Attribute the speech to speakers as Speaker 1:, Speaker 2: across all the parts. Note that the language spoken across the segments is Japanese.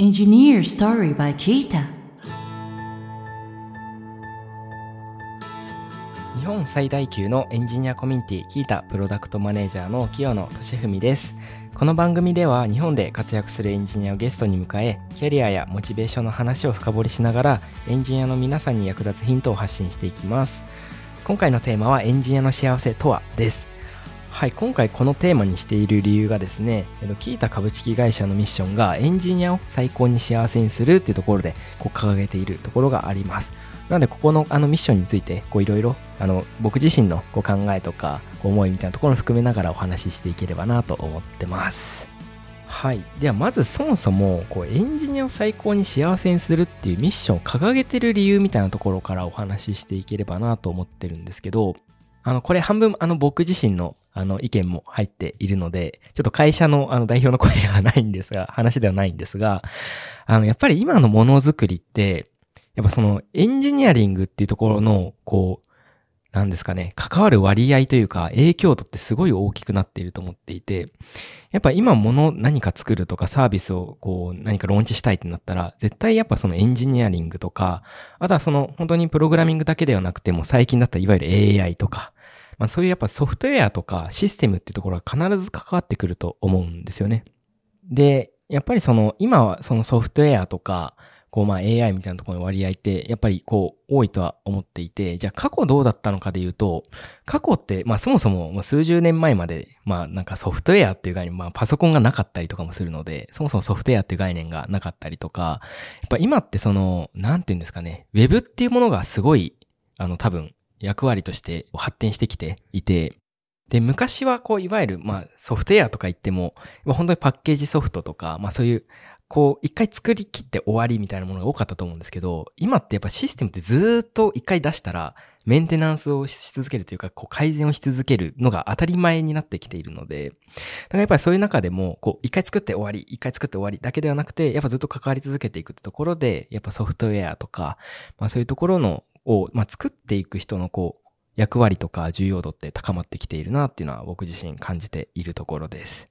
Speaker 1: Engineer Story by Kita
Speaker 2: 日本最大級のエンジニアコミュニティキータプロダクトマネージャーの清野俊文です。この番組では日本で活躍するエンジニアをゲストに迎えキャリアやモチベーションの話を深掘りしながらエンジニアの皆さんに役立つヒントを発信していきます。今回のテーマはエンジニアの幸せとはです。はい、今回このテーマにしている理由がですね、キータ株式会社のミッションがエンジニアを最高に幸せにするっていうところでこう掲げているところがあります。なので、ここのあのミッションについて、こういろいろ、あの、僕自身のこう考えとか、思いみたいなところを含めながらお話ししていければなと思ってます。はい。では、まずそもそも、こう、エンジニアを最高に幸せにするっていうミッションを掲げてる理由みたいなところからお話ししていければなと思ってるんですけど、あの、これ半分、あの、僕自身の、あの、意見も入っているので、ちょっと会社の、あの、代表の声ではないんですが、話ではないんですが、あの、やっぱり今のものづくりって、やっぱその、エンジニアリングっていうところの、こう、なんですかね、関わる割合というか、影響度ってすごい大きくなっていると思っていて、やっぱ今物何か作るとかサービスをこう何かローンチしたいってなったら、絶対やっぱそのエンジニアリングとか、あとはその本当にプログラミングだけではなくても最近だったらいわゆる AI とか、まあそういうやっぱソフトウェアとかシステムってところは必ず関わってくると思うんですよね。で、やっぱりその今はそのソフトウェアとか、こうまあ AI みたいなところの割合ってやっぱりこう多いとは思っていて、じゃあ過去どうだったのかで言うと、過去ってまあそもそももう数十年前までまあなんかソフトウェアっていう概念、まあパソコンがなかったりとかもするので、そもそもソフトウェアっていう概念がなかったりとか、やっぱ今ってその、なんていうんですかね、ウェブっていうものがすごい、あの多分役割として発展してきていて、で、昔はこう、いわゆる、まあ、ソフトウェアとか言っても、本当にパッケージソフトとか、まあそういう、こう、一回作り切って終わりみたいなものが多かったと思うんですけど、今ってやっぱシステムってずっと一回出したら、メンテナンスをし続けるというか、こう、改善をし続けるのが当たり前になってきているので、だからやっぱりそういう中でも、こう、一回作って終わり、一回作って終わりだけではなくて、やっぱずっと関わり続けていくってところで、やっぱソフトウェアとか、まあそういうところの、を、まあ作っていく人のこう、役割とか重要度って高まってきているなっていうのは僕自身感じているところです。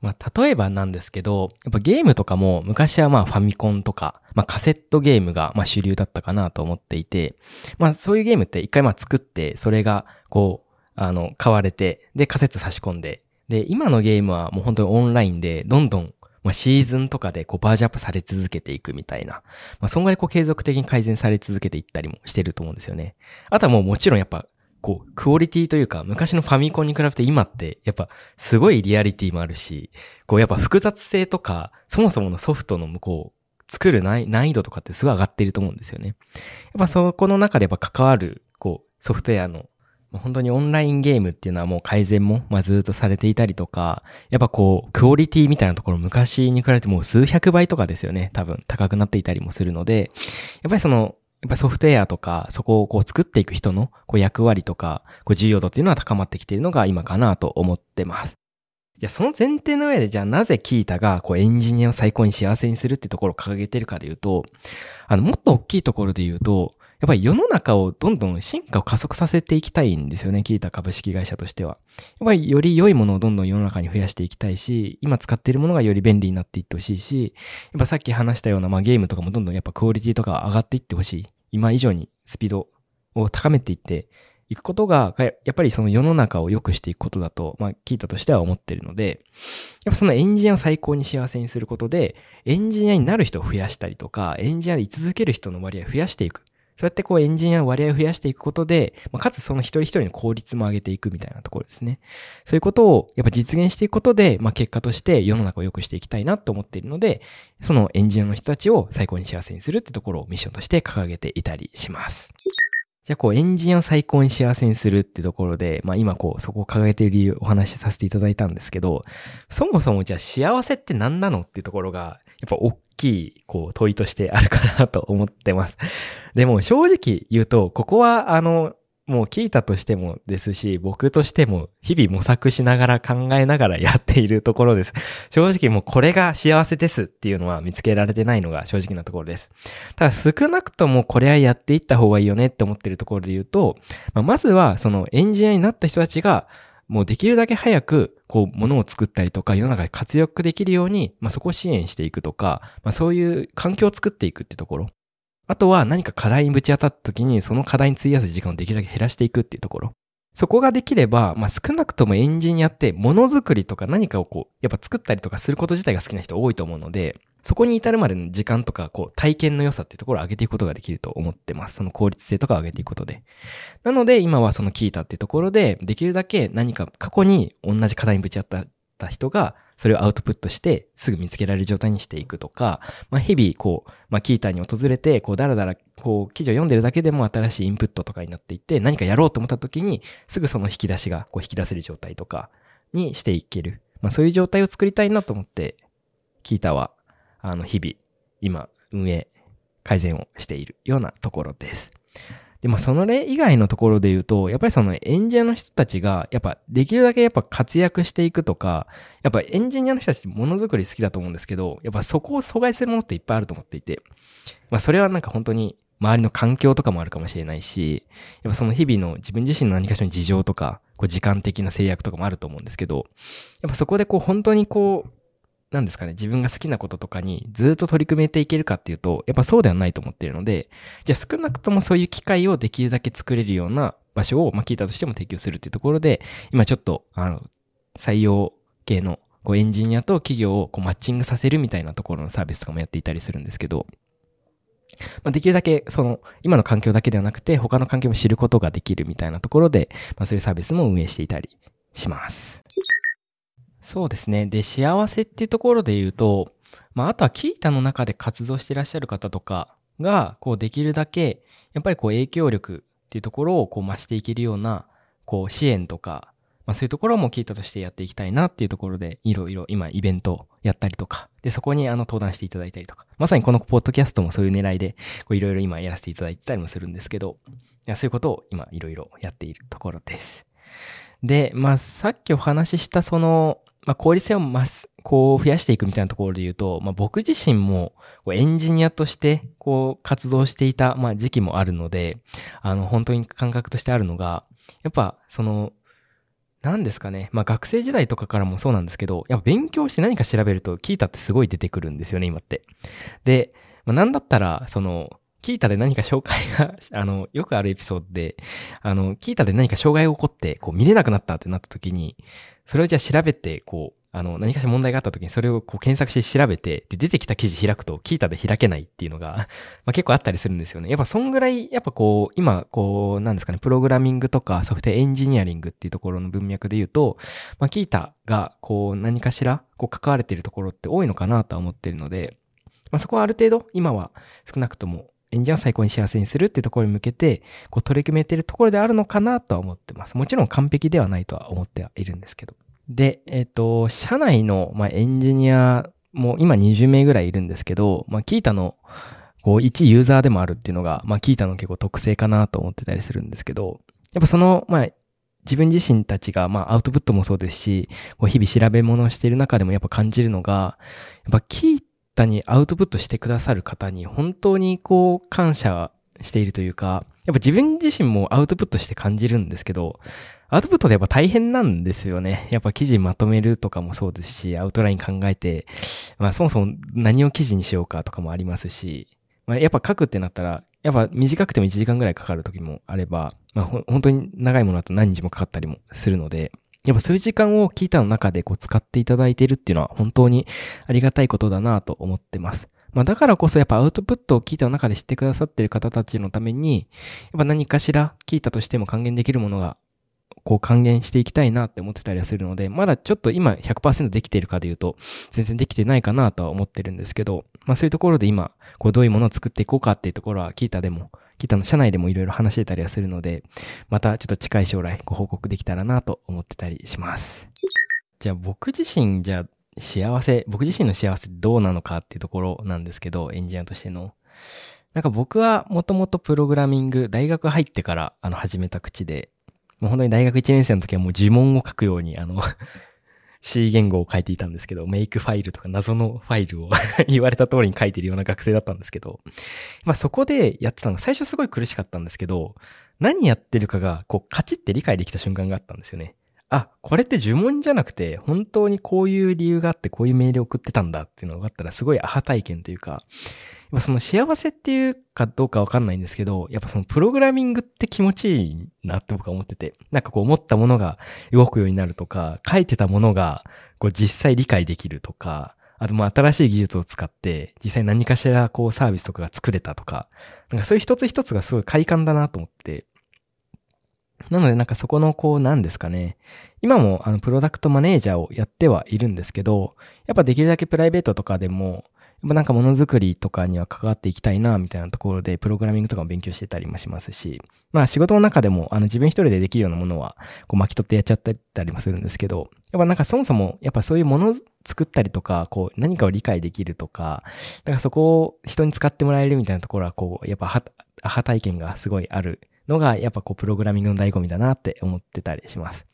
Speaker 2: まあ、例えばなんですけど、やっぱゲームとかも昔はまあファミコンとか、まあカセットゲームがまあ主流だったかなと思っていて、まあそういうゲームって一回まあ作って、それがこう、あの、買われて、でカセット差し込んで、で、今のゲームはもう本当にオンラインで、どんどんまあ、シーズンとかでこうバージョンアップされ続けていくみたいな。まあ、そんぐらいこう継続的に改善され続けていったりもしてると思うんですよね。あとはもうもちろんやっぱ、こう、クオリティというか、昔のファミコンに比べて今って、やっぱ、すごいリアリティもあるし、こう、やっぱ複雑性とか、そもそものソフトの向こう、作る難易度とかってすごい上がってると思うんですよね。やっぱそこの中でやっぱ関わる、こう、ソフトウェアの本当にオンラインゲームっていうのはもう改善も、まあ、ずっとされていたりとか、やっぱこう、クオリティみたいなところ昔に比べてもう数百倍とかですよね。多分高くなっていたりもするので、やっぱりその、やっぱソフトウェアとか、そこをこう作っていく人のこう役割とか、こう重要度っていうのは高まってきているのが今かなと思ってます。いや、その前提の上で、じゃあなぜキータが、こう、エンジニアを最高に幸せにするってところを掲げてるかで言うと、あの、もっと大きいところで言うと、やっぱり世の中をどんどん進化を加速させていきたいんですよね、キータ株式会社としては。やっぱりより良いものをどんどん世の中に増やしていきたいし、今使っているものがより便利になっていってほしいし、やっぱさっき話したような、まあ、ゲームとかもどんどんやっぱクオリティとか上がっていってほしい。今以上にスピードを高めていっていくことが、やっぱりその世の中を良くしていくことだと、まあ、キータとしては思ってるので、やっぱそのエンジニアを最高に幸せにすることで、エンジニアになる人を増やしたりとか、エンジニアで居続ける人の割合を増やしていく。そうやってこうエンジニアの割合を増やしていくことで、まあ、かつその一人一人の効率も上げていくみたいなところですね。そういうことをやっぱ実現していくことで、まあ、結果として世の中を良くしていきたいなと思っているので、そのエンジニアの人たちを最高に幸せにするってところをミッションとして掲げていたりします。じゃあこうエンジンを最高に幸せにするってところで、まあ今こうそこを掲げている理由お話しさせていただいたんですけど、そもそもじゃあ幸せって何なのっていうところが、やっぱ大きいこう問いとしてあるかなと思ってます。でも正直言うと、ここはあの、もう聞いたとしてもですし、僕としても日々模索しながら考えながらやっているところです。正直もうこれが幸せですっていうのは見つけられてないのが正直なところです。ただ少なくともこれはやっていった方がいいよねって思ってるところで言うと、まあ、まずはそのエンジニアになった人たちがもうできるだけ早く、こう、ものを作ったりとか、世の中で活躍できるように、まあ、そこを支援していくとか、まあ、そういう環境を作っていくってところ。あとは何か課題にぶち当たった時に、その課題に費やす時間をできるだけ減らしていくっていうところ。そこができれば、まあ、少なくともエンジニアってものづくりとか何かをこう、やっぱ作ったりとかすること自体が好きな人多いと思うので、そこに至るまでの時間とか、こう、体験の良さっていうところを上げていくことができると思ってます。その効率性とかを上げていくことで。なので、今はその聞いたっていうところで、できるだけ何か過去に同じ課題にぶち当たったた人が、それをアウトプットしてすぐ見つけられる状態にしていくとか、まあ、日々こう、まあ、キーターに訪れて、こう、だらだら、こう、記事を読んでるだけでも新しいインプットとかになっていって、何かやろうと思った時に、すぐその引き出しがこう引き出せる状態とかにしていける。まあ、そういう状態を作りたいなと思って、キーターは、あの、日々、今、運営、改善をしているようなところです。で、まあ、その例以外のところで言うと、やっぱりそのエンジニアの人たちが、やっぱできるだけやっぱ活躍していくとか、やっぱエンジニアの人たちってものづくり好きだと思うんですけど、やっぱそこを阻害するものっていっぱいあると思っていて、まあ、それはなんか本当に周りの環境とかもあるかもしれないし、やっぱその日々の自分自身の何かしらの事情とか、こう時間的な制約とかもあると思うんですけど、やっぱそこでこう本当にこう、なんですかね、自分が好きなこととかにずっと取り組めていけるかっていうと、やっぱそうではないと思っているので、じゃあ少なくともそういう機会をできるだけ作れるような場所を、まあ、聞いたとしても提供するっていうところで、今ちょっと、あの、採用系のこうエンジニアと企業をこうマッチングさせるみたいなところのサービスとかもやっていたりするんですけど、まあ、できるだけ、その、今の環境だけではなくて、他の環境も知ることができるみたいなところで、まあ、そういうサービスも運営していたりします。そうですね。で、幸せっていうところで言うと、まあ、あとはキータの中で活動していらっしゃる方とかが、こう、できるだけ、やっぱりこう、影響力っていうところをこう、増していけるような、こう、支援とか、まあ、そういうところもキータとしてやっていきたいなっていうところで、いろいろ今、イベントやったりとか、で、そこにあの、登壇していただいたりとか、まさにこのポッドキャストもそういう狙いで、こう、いろいろ今やらせていただいたりもするんですけど、いやそういうことを今、いろいろやっているところです。で、まあ、さっきお話ししたその、まあ、効率性を増す、こう増やしていくみたいなところで言うと、まあ、僕自身もエンジニアとしてこう活動していた、まあ、時期もあるので、あの本当に感覚としてあるのが、やっぱその、何ですかね。まあ学生時代とかからもそうなんですけど、やっぱ勉強して何か調べると、キータってすごい出てくるんですよね、今って。で、まあ、なんだったら、その、キータで何か紹介が、あの、よくあるエピソードで、あの、キータで何か障害が起こって、こう見れなくなったってなった時に、それをじゃあ調べて、こう、あの、何かしら問題があった時にそれをこう検索して調べて、で、出てきた記事開くと、キータで開けないっていうのが まあ結構あったりするんですよね。やっぱそんぐらい、やっぱこう、今、こう、なんですかね、プログラミングとかソフトエンジニアリングっていうところの文脈で言うと、まあキータが、こう、何かしら、こう、関われてるところって多いのかなとは思ってるので、まあそこはある程度、今は少なくとも、エンジンを最高に幸せにするっていうところに向けて、こう取り組めてるところであるのかなとは思ってます。もちろん完璧ではないとは思ってはいるんですけど。で、えっ、ー、と、社内の、まあ、エンジニアも今20名ぐらいいるんですけど、まあ、キータの、こう、一ユーザーでもあるっていうのが、まあ、キータの結構特性かなと思ってたりするんですけど、やっぱその、まあ、自分自身たちが、まあ、アウトプットもそうですし、こう日々調べ物をしている中でもやっぱ感じるのが、やっぱキータにアウトプットしてくださる方に本当にこう感謝しているというか、やっぱ自分自身もアウトプットして感じるんですけど、アウトプットでやっぱ大変なんですよね。やっぱ記事まとめるとかもそうですし、アウトライン考えて、まあそもそも何を記事にしようかとかもありますし、まあやっぱ書くってなったら、やっぱ短くても1時間ぐらいかかる時もあれば、まあ本当に長いものだと何日もかかったりもするので、やっぱそういう時間を聞いたの中でこう使っていただいているっていうのは本当にありがたいことだなと思ってます。まあだからこそやっぱアウトプットを聞いたの中で知ってくださってる方たちのために、やっぱ何かしら聞いたとしても還元できるものがこう還元していきたいなって思ってたりはするので、まだちょっと今100%できているかで言うと、全然できてないかなとは思ってるんですけど、まあそういうところで今、こうどういうものを作っていこうかっていうところは、キータでも、キータの社内でもいろいろ話してたりはするので、またちょっと近い将来ご報告できたらなと思ってたりします。じゃあ僕自身、じゃあ幸せ、僕自身の幸せどうなのかっていうところなんですけど、エンジニアとしての。なんか僕はもともとプログラミング、大学入ってからあの始めた口で、もう本当に大学1年生の時はもう呪文を書くように、あの C 言語を書いていたんですけど、メイクファイルとか謎のファイルを 言われた通りに書いてるような学生だったんですけど、まあそこでやってたのが最初すごい苦しかったんですけど、何やってるかがこうカチって理解できた瞬間があったんですよね。あ、これって呪文じゃなくて、本当にこういう理由があってこういうメールを送ってたんだっていうのがあったら、すごいアハ体験というか、やっぱその幸せっていうかどうかわかんないんですけど、やっぱそのプログラミングって気持ちいいなって僕は思ってて、なんかこう思ったものが動くようになるとか、書いてたものがこう実際理解できるとか、あともう新しい技術を使って実際何かしらこうサービスとかが作れたとか、なんかそういう一つ一つがすごい快感だなと思って、なのでなんかそこのこうなんですかね。今もあのプロダクトマネージャーをやってはいるんですけど、やっぱできるだけプライベートとかでも、やっぱなんかものづくりとかには関わっていきたいな、みたいなところでプログラミングとかも勉強してたりもしますし、まあ仕事の中でもあの自分一人でできるようなものはこう巻き取ってやっちゃったりもするんですけど、やっぱなんかそもそもやっぱそういうもの作ったりとか、こう何かを理解できるとか、だからそこを人に使ってもらえるみたいなところはこう、やっぱアハ体験がすごいあるのが、やっぱこう、プログラミングの醍醐味だなって思ってたりします。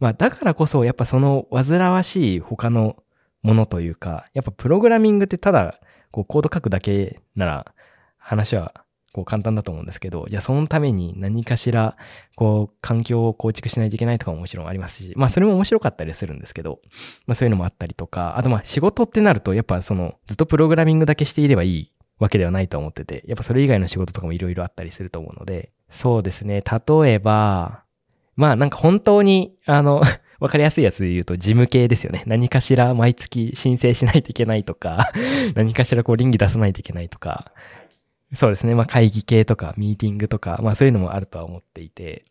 Speaker 2: まあ、だからこそ、やっぱその煩わしい他のものというか、やっぱプログラミングってただ、こう、コード書くだけなら、話は、こう、簡単だと思うんですけど、じゃあそのために何かしら、こう、環境を構築しないといけないとかももちろんありますし、まあ、それも面白かったりするんですけど、まあ、そういうのもあったりとか、あとまあ、仕事ってなると、やっぱその、ずっとプログラミングだけしていればいいわけではないと思ってて、やっぱそれ以外の仕事とかもいろいろあったりすると思うので、そうですね。例えば、まあなんか本当に、あの、わかりやすいやつで言うと事務系ですよね。何かしら毎月申請しないといけないとか、何かしらこう倫理出さないといけないとか、そうですね。まあ会議系とかミーティングとか、まあそういうのもあるとは思っていて、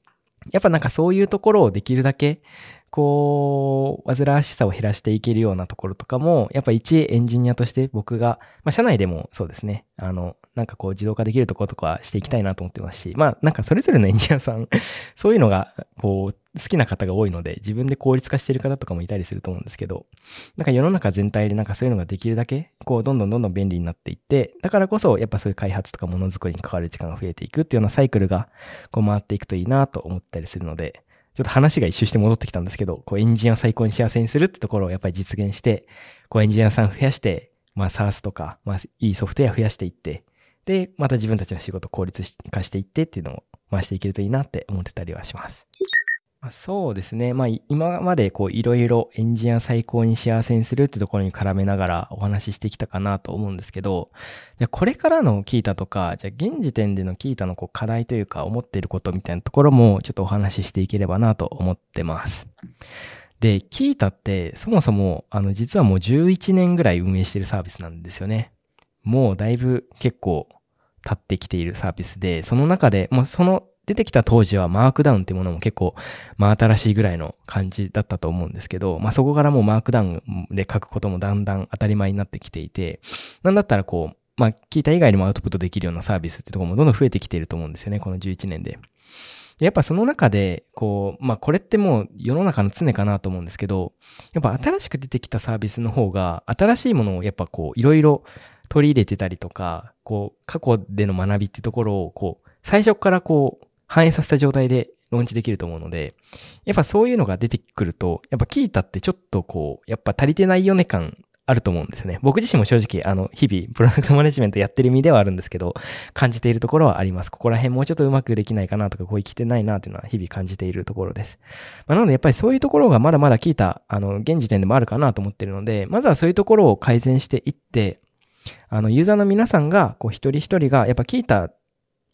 Speaker 2: やっぱなんかそういうところをできるだけ、こう、煩わしさを減らしていけるようなところとかも、やっぱ一エンジニアとして僕が、まあ社内でもそうですね、あの、なんかこう自動化できるところとかしていきたいなと思ってますし、まあなんかそれぞれのエンジニアさん そういうのがこう好きな方が多いので、自分で効率化している方とかもいたりすると思うんですけど、なんか世の中全体でなんかそういうのができるだけ、こうどんどんどんどん便利になっていって、だからこそやっぱそういう開発とかものづくりに関わる時間が増えていくっていうようなサイクルがこう回っていくといいなと思ったりするので、ちょっと話が一周して戻ってきたんですけど、こうエンジニアを最高に幸せにするってところをやっぱり実現して、こうエンジニアさん増やして、まあ SARS とか、まあいいソフトウェア増やしていって、で、また自分たちの仕事を効率化していってっていうのを回していけるといいなって思ってたりはします。まあ、そうですね。まあ今までこういろいろエンジニア最高に幸せにするってところに絡めながらお話ししてきたかなと思うんですけど、じゃこれからのキータとか、じゃ現時点でのキータのこう課題というか思っていることみたいなところもちょっとお話ししていければなと思ってます。で、キータってそもそもあの実はもう11年ぐらい運営してるサービスなんですよね。もうだいぶ結構経ってきているサービスで、その中で、もうその出てきた当時はマークダウンっていうものも結構真新しいぐらいの感じだったと思うんですけど、まあそこからもうマークダウンで書くこともだんだん当たり前になってきていて、なんだったらこう、まあ聞いた以外にもアウトプットできるようなサービスってところもどんどん増えてきていると思うんですよね、この11年で。やっぱその中で、こう、まあこれってもう世の中の常かなと思うんですけど、やっぱ新しく出てきたサービスの方が、新しいものをやっぱこう、いろいろ取り入れてたりとか、こう、過去での学びってところを、こう、最初からこう、反映させた状態でローンチできると思うので、やっぱそういうのが出てくると、やっぱ聞いたってちょっとこう、やっぱ足りてないよね感あると思うんですね。僕自身も正直、あの、日々、プロダクトマネジメントやってる意味ではあるんですけど、感じているところはあります。ここら辺もうちょっとうまくできないかなとか、こう生きてないなっていうのは日々感じているところです。まあ、なので、やっぱりそういうところがまだまだ聞いた、あの、現時点でもあるかなと思ってるので、まずはそういうところを改善していって、あの、ユーザーの皆さんが、こう、一人一人が、やっぱ聞いた、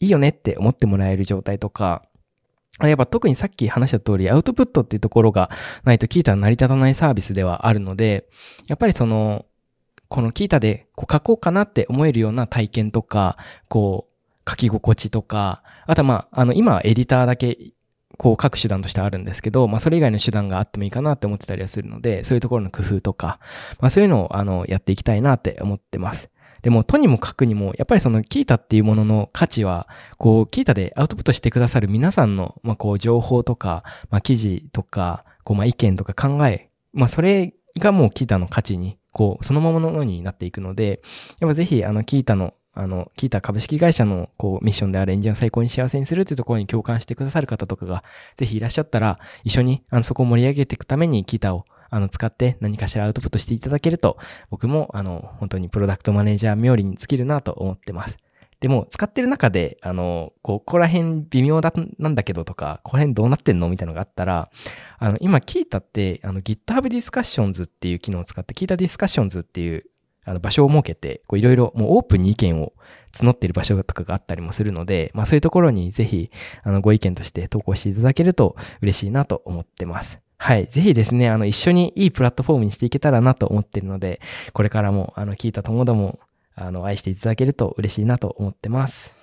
Speaker 2: いいよねって思ってもらえる状態とか、やっぱ特にさっき話した通り、アウトプットっていうところがないとキータ成り立たないサービスではあるので、やっぱりその、このキータでこう書こうかなって思えるような体験とか、こう、書き心地とか、あとはまあ、あの、今エディターだけ、こう、各手段としてあるんですけど、まあ、それ以外の手段があってもいいかなって思ってたりはするので、そういうところの工夫とか、まあ、そういうのを、あの、やっていきたいなって思ってます。でも、とにもかくにも、やっぱりそのキータっていうものの価値は、こう、キータでアウトプットしてくださる皆さんの、まあ、こう、情報とか、まあ、記事とか、こう、まあ、意見とか考え、まあ、それがもうキータの価値に、こう、そのままのものになっていくので、やっぱぜひ、あの、キータの、あの、キータ株式会社の、こう、ミッションであるエンジンを最高に幸せにするっていうところに共感してくださる方とかが、ぜひいらっしゃったら、一緒に、あの、そこを盛り上げていくために、キータを、あの、使って何かしらアウトプットしていただけると、僕も、あの、本当にプロダクトマネージャー冥利に尽きるなと思ってます。でも、使ってる中で、あの、ここら辺微妙だ、なんだけどとか、ここら辺どうなってんのみたいなのがあったら、あの、今、キータって、あの、GitHub Discussions っていう機能を使って、キータ Discussions っていうあの場所を設けて、こういろいろもうオープンに意見を募っている場所とかがあったりもするので、まあそういうところにぜひ、あのご意見として投稿していただけると嬉しいなと思ってます。はい。ぜひですね、あの、一緒にいいプラットフォームにしていけたらなと思っているので、これからも、あの、聞いた友ども、あの、愛していただけると嬉しいなと思ってます。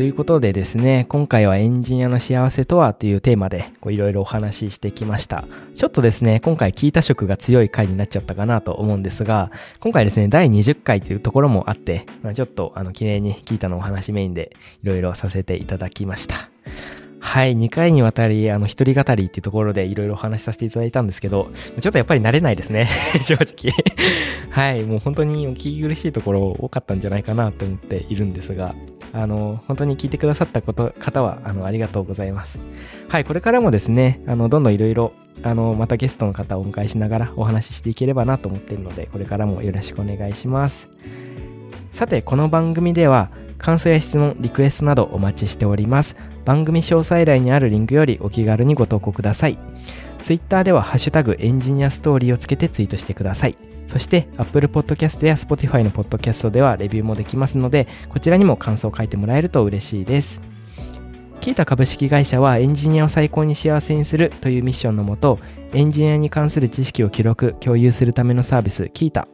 Speaker 2: ということでですね、今回はエンジニアの幸せとはというテーマでいろいろお話ししてきました。ちょっとですね、今回聞いた色が強い回になっちゃったかなと思うんですが、今回ですね、第20回というところもあって、まあ、ちょっとあの記念に聞いたのお話メインでいろいろさせていただきました。はい、2回にわたり、あの、一人語りっていうところでいろいろお話しさせていただいたんですけど、ちょっとやっぱり慣れないですね。正直。はい、もう本当にお聞き苦しいところ多かったんじゃないかなと思っているんですが、あの、本当に聞いてくださったこと方は、あの、ありがとうございます。はい、これからもですね、あの、どんどんいろいろ、あの、またゲストの方をお迎えしながらお話ししていければなと思っているので、これからもよろしくお願いします。さて、この番組では、感想や質問、リクエストなどお待ちしております。番組詳細欄にあるリンクよりお気軽にご投稿ください。Twitter ではハッシュタグエンジニアストーリーをつけてツイートしてください。そして Apple Podcast や Spotify の Podcast ではレビューもできますので、こちらにも感想を書いてもらえると嬉しいです。キータ株式会社はエンジニアを最高に幸せにするというミッションのもと、エンジニアに関する知識を記録、共有するためのサービス、キータ、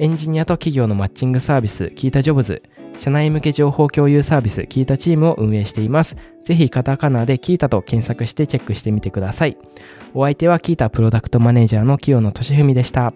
Speaker 2: エンジニアと企業のマッチングサービス、キータジョブズ、社内向け情報共有サービス、キータチームを運営しています。ぜひカタカナでキータと検索してチェックしてみてください。お相手はキータプロダクトマネージャーの清野俊文でした。